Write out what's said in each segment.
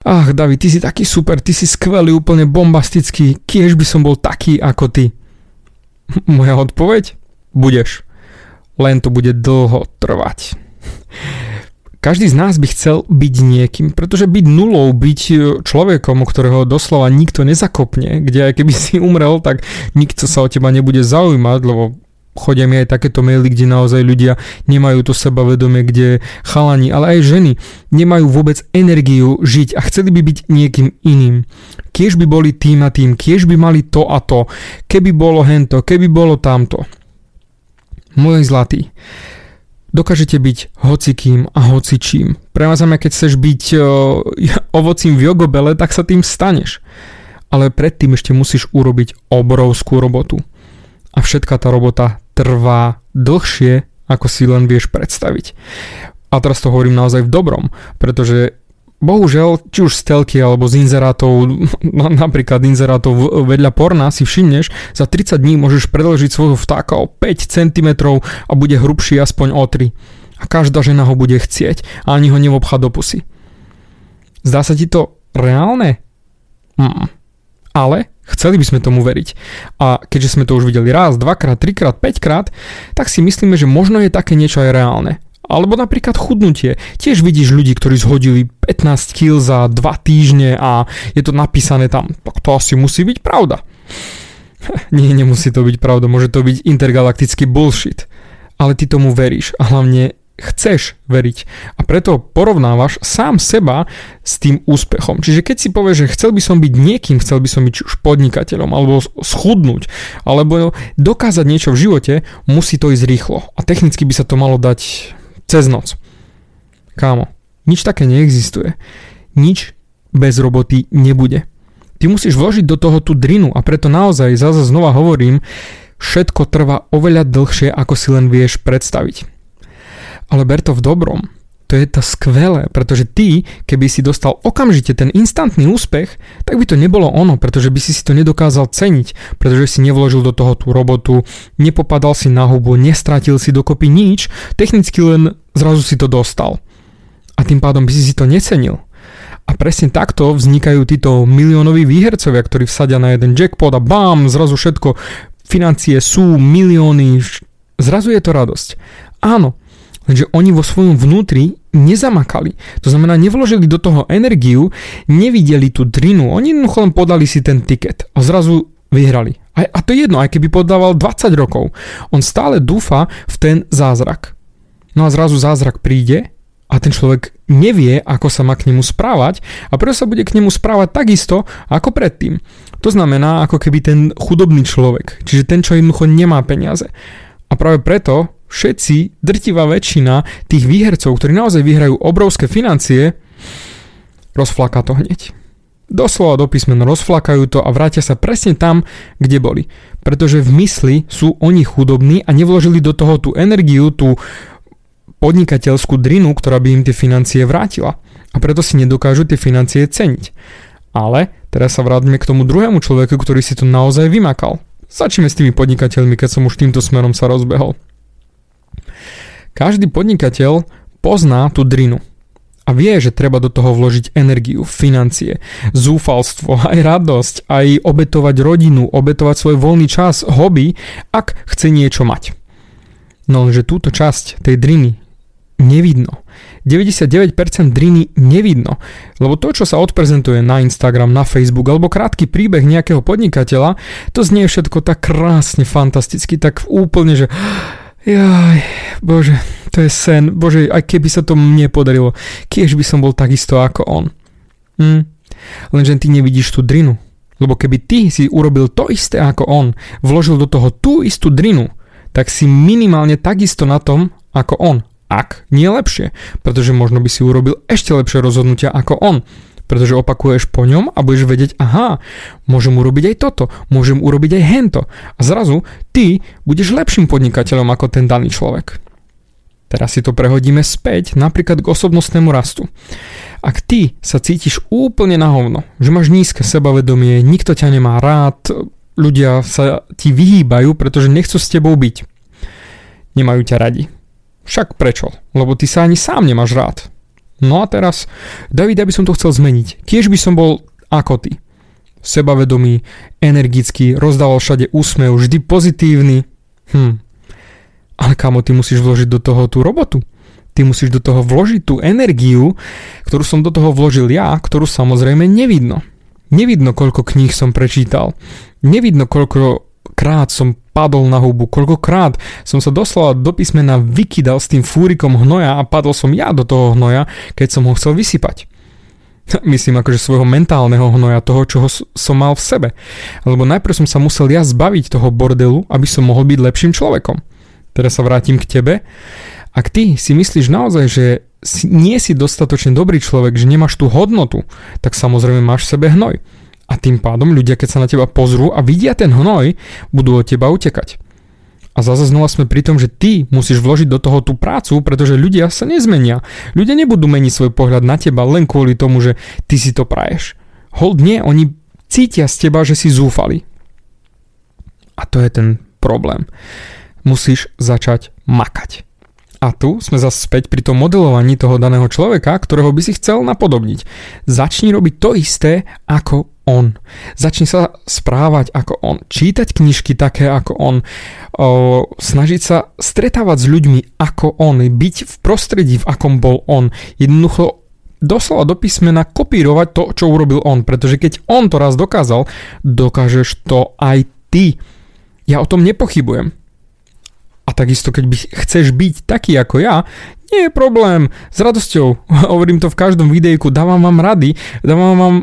Ach, David, ty si taký super, ty si skvelý, úplne bombastický, kiež by som bol taký ako ty. Moja odpoveď? Budeš. Len to bude dlho trvať. Každý z nás by chcel byť niekým, pretože byť nulou, byť e, človekom, ktorého doslova nikto nezakopne, kde aj keby si umrel, tak nikto sa o teba nebude zaujímať, lebo chodia mi aj takéto maily, kde naozaj ľudia nemajú to sebavedomie, kde chalani, ale aj ženy nemajú vôbec energiu žiť a chceli by byť niekým iným. Kiež by boli tým a tým, kiež by mali to a to, keby bolo hento, keby bolo tamto. Môj zlatý, dokážete byť hocikým a hocičím. Premazame, keď chceš byť o, ovocím v jogobele, tak sa tým staneš. Ale predtým ešte musíš urobiť obrovskú robotu. A všetká tá robota trvá dlhšie, ako si len vieš predstaviť. A teraz to hovorím naozaj v dobrom, pretože bohužiaľ, či už z telky alebo z inzerátov, napríklad inzerátov vedľa porna si všimneš, za 30 dní môžeš predložiť svojho vtáka o 5 cm a bude hrubší aspoň o 3. A každá žena ho bude chcieť a ani ho nevobchá do pusy. Zdá sa ti to reálne? Mm. Ale chceli by sme tomu veriť. A keďže sme to už videli raz, dvakrát, trikrát, päťkrát, tak si myslíme, že možno je také niečo aj reálne. Alebo napríklad chudnutie. Tiež vidíš ľudí, ktorí zhodili 15 kg za 2 týždne a je to napísané tam. Tak to asi musí byť pravda. Nie, nemusí to byť pravda, môže to byť intergalaktický bullshit. Ale ty tomu veríš a hlavne chceš veriť. A preto porovnávaš sám seba s tým úspechom. Čiže keď si povieš, že chcel by som byť niekým, chcel by som byť už podnikateľom, alebo schudnúť, alebo dokázať niečo v živote, musí to ísť rýchlo. A technicky by sa to malo dať cez noc. Kámo, nič také neexistuje. Nič bez roboty nebude. Ty musíš vložiť do toho tú drinu a preto naozaj zase znova hovorím, všetko trvá oveľa dlhšie, ako si len vieš predstaviť. Ale ber to v dobrom. To je to skvelé, pretože ty, keby si dostal okamžite ten instantný úspech, tak by to nebolo ono, pretože by si si to nedokázal ceniť, pretože si nevložil do toho tú robotu, nepopadal si na hubu, nestratil si dokopy nič, technicky len zrazu si to dostal. A tým pádom by si si to necenil. A presne takto vznikajú títo miliónoví výhercovia, ktorí vsadia na jeden jackpot a bam, zrazu všetko, financie sú, milióny, zrazu je to radosť. Áno, Lenže oni vo svojom vnútri nezamakali. To znamená, nevložili do toho energiu, nevideli tú drinu, oni jednoducho len podali si ten tiket a zrazu vyhrali. A, a to je jedno, aj keby podával 20 rokov. On stále dúfa v ten zázrak. No a zrazu zázrak príde a ten človek nevie, ako sa má k nemu správať a preto sa bude k nemu správať takisto ako predtým. To znamená ako keby ten chudobný človek, čiže ten, čo jednoducho nemá peniaze. A práve preto všetci, drtivá väčšina tých výhercov, ktorí naozaj vyhrajú obrovské financie, rozflaká to hneď. Doslova do písmena rozflakajú to a vrátia sa presne tam, kde boli. Pretože v mysli sú oni chudobní a nevložili do toho tú energiu, tú podnikateľskú drinu, ktorá by im tie financie vrátila. A preto si nedokážu tie financie ceniť. Ale teraz sa vráťme k tomu druhému človeku, ktorý si to naozaj vymakal. Začneme s tými podnikateľmi, keď som už týmto smerom sa rozbehol. Každý podnikateľ pozná tú drinu a vie, že treba do toho vložiť energiu, financie, zúfalstvo, aj radosť, aj obetovať rodinu, obetovať svoj voľný čas, hobby, ak chce niečo mať. No lenže túto časť tej driny nevidno. 99% driny nevidno, lebo to, čo sa odprezentuje na Instagram, na Facebook alebo krátky príbeh nejakého podnikateľa, to znie všetko tak krásne, fantasticky, tak úplne, že Jaj, bože, to je sen. Bože, aj keby sa to mne podarilo, kiež by som bol takisto ako on. Hm. Lenže ty nevidíš tú drinu. Lebo keby ty si urobil to isté ako on, vložil do toho tú istú drinu, tak si minimálne takisto na tom ako on. Ak nie lepšie, pretože možno by si urobil ešte lepšie rozhodnutia ako on pretože opakuješ po ňom a budeš vedieť, aha, môžem urobiť aj toto, môžem urobiť aj hento. A zrazu ty budeš lepším podnikateľom ako ten daný človek. Teraz si to prehodíme späť napríklad k osobnostnému rastu. Ak ty sa cítiš úplne na hovno, že máš nízke sebavedomie, nikto ťa nemá rád, ľudia sa ti vyhýbajú, pretože nechcú s tebou byť. Nemajú ťa radi. Však prečo? Lebo ty sa ani sám nemáš rád. No a teraz, David, ja by som to chcel zmeniť. Kiež by som bol ako ty. Sebavedomý, energický, rozdával všade úsmev, vždy pozitívny. Hm. Ale kamo, ty musíš vložiť do toho tú robotu. Ty musíš do toho vložiť tú energiu, ktorú som do toho vložil ja, ktorú samozrejme nevidno. Nevidno, koľko kníh som prečítal. Nevidno, koľko krát som padol na hubu, koľkokrát som sa doslova do písmena vykydal s tým fúrikom hnoja a padol som ja do toho hnoja, keď som ho chcel vysypať. Myslím akože svojho mentálneho hnoja, toho, čo som mal v sebe. Lebo najprv som sa musel ja zbaviť toho bordelu, aby som mohol byť lepším človekom. Teraz sa vrátim k tebe. Ak ty si myslíš naozaj, že nie si dostatočne dobrý človek, že nemáš tú hodnotu, tak samozrejme máš v sebe hnoj. A tým pádom ľudia, keď sa na teba pozrú a vidia ten hnoj, budú od teba utekať. A zase znova sme pri tom, že ty musíš vložiť do toho tú prácu, pretože ľudia sa nezmenia. Ľudia nebudú meniť svoj pohľad na teba len kvôli tomu, že ty si to praješ. Hold nie, oni cítia z teba, že si zúfali. A to je ten problém. Musíš začať makať. A tu sme zase späť pri tom modelovaní toho daného človeka, ktorého by si chcel napodobniť. Začni robiť to isté ako on. Začni sa správať ako on. Čítať knižky také ako on. O, snažiť sa stretávať s ľuďmi ako on. Byť v prostredí, v akom bol on. Jednoducho doslova do písmena kopírovať to, čo urobil on. Pretože keď on to raz dokázal, dokážeš to aj ty. Ja o tom nepochybujem. A takisto, keď by chceš byť taký ako ja, nie je problém, s radosťou, hovorím to v každom videjku, dávam vám rady, dávam vám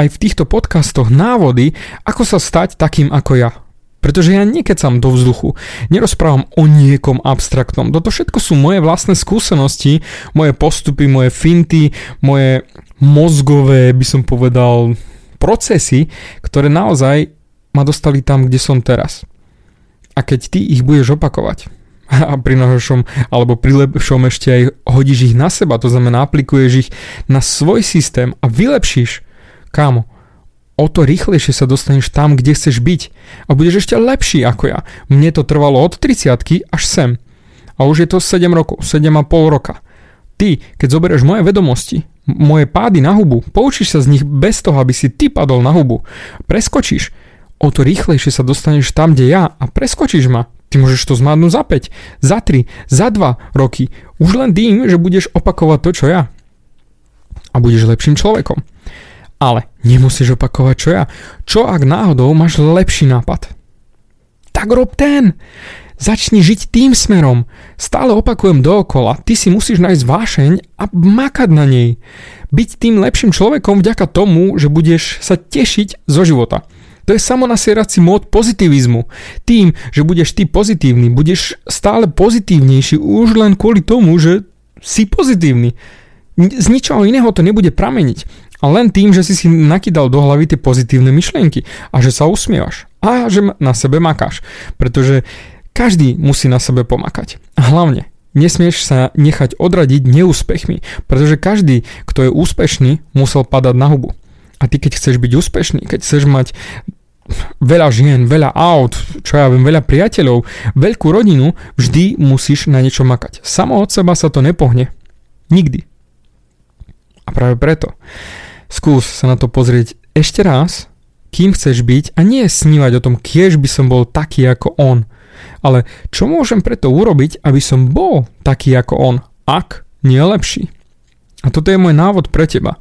aj v týchto podcastoch návody, ako sa stať takým ako ja. Pretože ja nekecam do vzduchu, nerozprávam o niekom abstraktnom. Toto všetko sú moje vlastné skúsenosti, moje postupy, moje finty, moje mozgové, by som povedal, procesy, ktoré naozaj ma dostali tam, kde som teraz. A keď ty ich budeš opakovať a pri najhoršom alebo pri lepšom ešte aj hodíš ich na seba, to znamená aplikuješ ich na svoj systém a vylepšíš, kámo, o to rýchlejšie sa dostaneš tam, kde chceš byť a budeš ešte lepší ako ja. Mne to trvalo od 30 až sem. A už je to 7 rokov, 7,5 roka. Ty, keď zoberieš moje vedomosti, moje pády na hubu, poučíš sa z nich bez toho, aby si ty padol na hubu, preskočíš, o to rýchlejšie sa dostaneš tam, kde ja a preskočíš ma. Ty môžeš to zmádnuť za 5, za 3, za 2 roky. Už len tým, že budeš opakovať to, čo ja. A budeš lepším človekom. Ale nemusíš opakovať, čo ja. Čo ak náhodou máš lepší nápad? Tak rob ten. Začni žiť tým smerom. Stále opakujem dookola. Ty si musíš nájsť vášeň a makať na nej. Byť tým lepším človekom vďaka tomu, že budeš sa tešiť zo života. To je samonasierací mód pozitivizmu. Tým, že budeš ty pozitívny, budeš stále pozitívnejší už len kvôli tomu, že si pozitívny. Z ničoho iného to nebude prameniť. A len tým, že si si nakydal do hlavy tie pozitívne myšlienky a že sa usmievaš a že na sebe makáš. Pretože každý musí na sebe pomakať. A hlavne, nesmieš sa nechať odradiť neúspechmi, pretože každý, kto je úspešný, musel padať na hubu. A ty keď chceš byť úspešný, keď chceš mať veľa žien, veľa aut, čo ja viem, veľa priateľov, veľkú rodinu, vždy musíš na niečo makať. Samo od seba sa to nepohne. Nikdy. A práve preto skús sa na to pozrieť ešte raz, kým chceš byť a nie snívať o tom, kiež by som bol taký ako on. Ale čo môžem preto urobiť, aby som bol taký ako on, ak nie lepší? A toto je môj návod pre teba.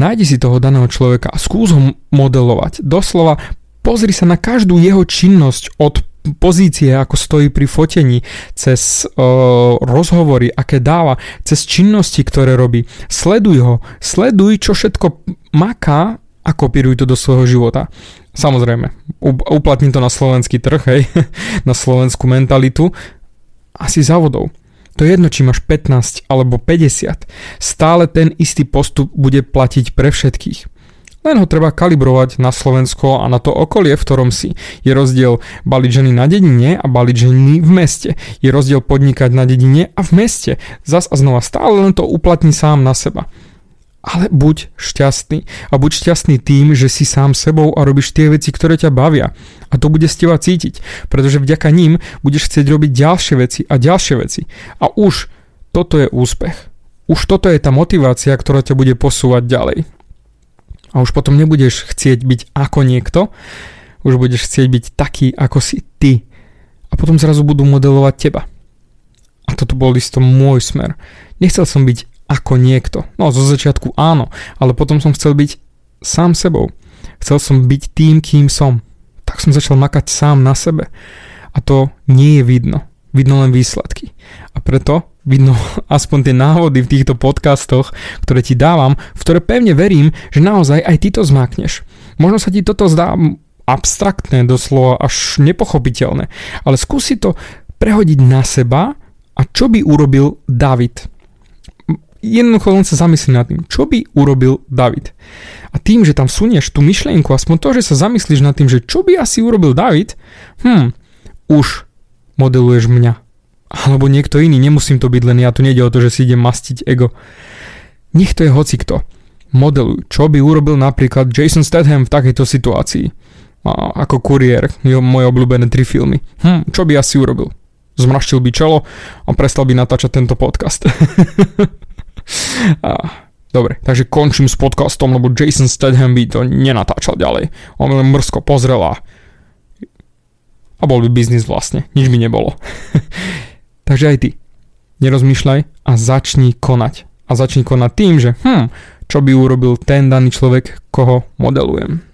Nájdi si toho daného človeka a skús ho modelovať. Doslova pozri sa na každú jeho činnosť od pozície, ako stojí pri fotení, cez uh, rozhovory, aké dáva, cez činnosti, ktoré robí. Sleduj ho, sleduj, čo všetko maká a kopíruj to do svojho života. Samozrejme, uplatním to na slovenský trh, hej, na slovenskú mentalitu, asi závodov. To je jedno, či máš 15 alebo 50. Stále ten istý postup bude platiť pre všetkých. Len ho treba kalibrovať na Slovensko a na to okolie, v ktorom si. Je rozdiel baliť ženy na dedine a baliť ženy v meste. Je rozdiel podnikať na dedine a v meste. Zas a znova stále len to uplatní sám na seba. Ale buď šťastný. A buď šťastný tým, že si sám sebou a robíš tie veci, ktoré ťa bavia. A to bude z teba cítiť, pretože vďaka ním budeš chcieť robiť ďalšie veci a ďalšie veci. A už toto je úspech. už toto je tá motivácia, ktorá ťa bude posúvať ďalej. A už potom nebudeš chcieť byť ako niekto, už budeš chcieť byť taký, ako si ty. A potom zrazu budú modelovať teba. A toto bol isto môj smer. Nechcel som byť ako niekto. No zo začiatku áno, ale potom som chcel byť sám sebou. Chcel som byť tým, kým som. Tak som začal makať sám na sebe. A to nie je vidno. Vidno len výsledky. A preto vidno aspoň tie návody v týchto podcastoch, ktoré ti dávam, v ktoré pevne verím, že naozaj aj ty to zmákneš. Možno sa ti toto zdá abstraktné, doslova až nepochopiteľné, ale skúsi to prehodiť na seba a čo by urobil David jednoducho len sa zamyslí nad tým, čo by urobil David. A tým, že tam sunieš tú myšlienku, aspoň to, že sa zamyslíš nad tým, že čo by asi urobil David, hm, už modeluješ mňa. Alebo niekto iný, nemusím to byť len ja, tu nejde o to, že si idem mastiť ego. Nech to je hocikto. Modeluj, čo by urobil napríklad Jason Statham v takejto situácii. A ako kuriér, moje obľúbené tri filmy. Hm, čo by asi urobil? Zmraštil by čelo a prestal by natáčať tento podcast. Dobre, takže končím s podcastom, lebo Jason Statham by to nenatáčal ďalej. On len mrsko pozrel a a bol by biznis vlastne. Nič by nebolo. takže aj ty. Nerozmýšľaj a začni konať. A začni konať tým, že hm, čo by urobil ten daný človek, koho modelujem.